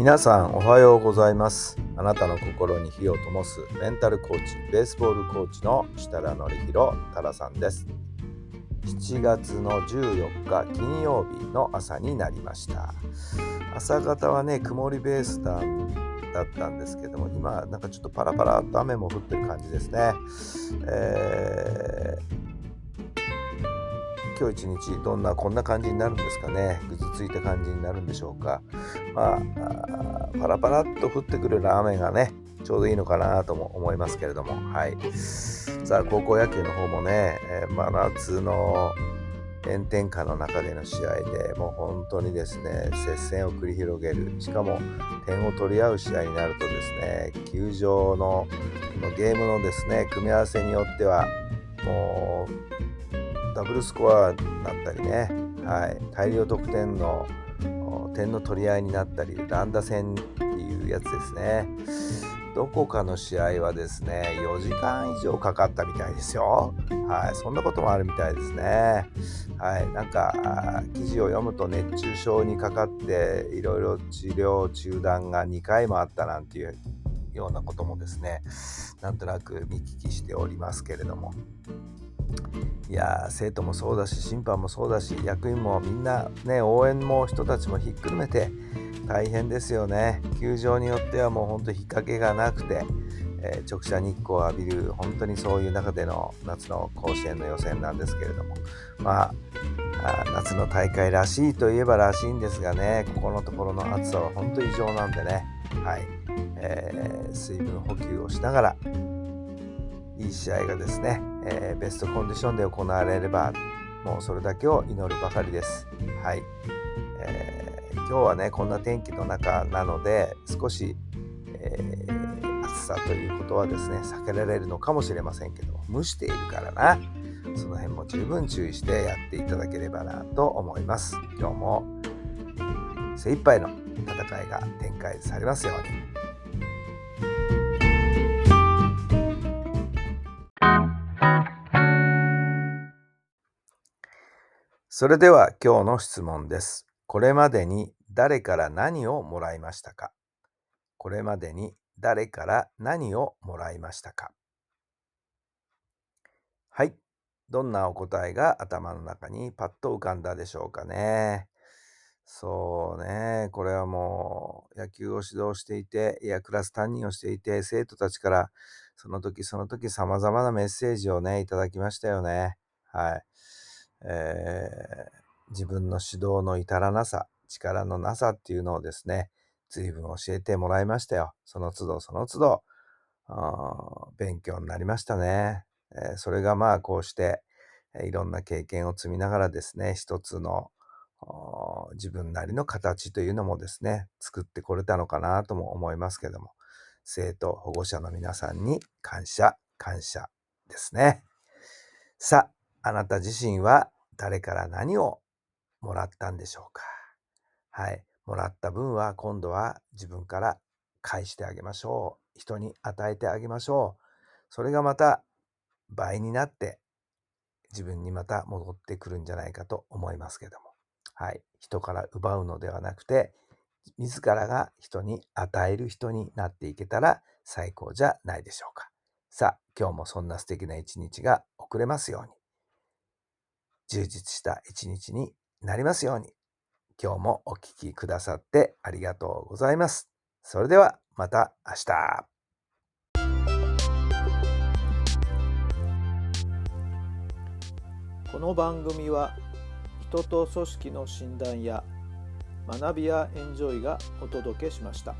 皆さんおはようございます。あなたの心に火を灯すメンタルコーチベースボールコーチの設楽範弘太良さんです。7月の14日金曜日の朝になりました。朝方はね曇りベースだだったんですけども今なんかちょっとパラパラっと雨も降ってる感じですね、えー今日一日どんなこんな感じになるんですかね？ぐずついた感じになるんでしょうか？まあパラパラっと降ってくるような雨がねちょうどいいのかなとも思いますけれども。はい。さあ高校野球の方もね、えー、真夏の炎天下の中での試合でもう本当にですね接戦を繰り広げる。しかも点を取り合う試合になるとですね球場のゲームのですね組み合わせによってはもうダブルスコアになったりね、はい、大量得点の点の取り合いになったり乱打戦っていうやつですね。どこかの試合はですね4時間以上かかったみたいですよ。はい。そんなこともあるみたいですね。はい。なんか記事を読むと熱中症にかかっていろいろ治療中断が2回もあったなんていうようなこともですねなんとなく見聞きしておりますけれども。いや生徒もそうだし審判もそうだし役員もみんなね応援も人たちもひっくるめて大変ですよね。球場によってはもうほんと引っ掛けがなくて、えー、直射日光を浴びる本当にそういう中での夏の甲子園の予選なんですけれども。まあ夏の大会らしいといえばらしいんですがねここのところの暑さは本当異常なんでね。はい、えー、水分補給をしながらいい試合がですね、えー、ベストコンディションで行われればもうそれだけを祈るばかりです。はい、えー、今日はねこんな天気の中なので少し、えー、暑さということはですね避けられるのかもしれませんけど蒸しているからなその辺も十分注意してやっていただければなと思います。今日も精一杯の戦いが展開されますように。それでは今日の質問です。これまでに誰から何をもらいましたか？これまでに誰から何をもらいましたか？はい。どんなお答えが頭の中にパッと浮かんだでしょうかね。そうね。これはもう野球を指導していて、いや、クラス担任をしていて、生徒たちからその時その時様々なメッセージをね、いただきましたよね。はい。えー、自分の指導の至らなさ、力のなさっていうのをですね、随分教えてもらいましたよ。その都度その都度、勉強になりましたね。えー、それがまあこうして、えー、いろんな経験を積みながらですね、一つの自分なりの形というのもですね、作ってこれたのかなとも思いますけども、生徒、保護者の皆さんに感謝、感謝ですね。さあ、あなた自身は誰から何をもらったんでしょうか？はい。もらった分は今度は自分から返してあげましょう。人に与えてあげましょう。それがまた倍になって自分にまた戻ってくるんじゃないかと思いますけども。はい。人から奪うのではなくて、自らが人に与える人になっていけたら最高じゃないでしょうか。さあ、今日もそんな素敵な一日が送れますように。充実した一日になりますように。今日もお聴きくださってありがとうございます。それではまた明日。この番組は人と組織の診断や学びやエンジョイがお届けしました。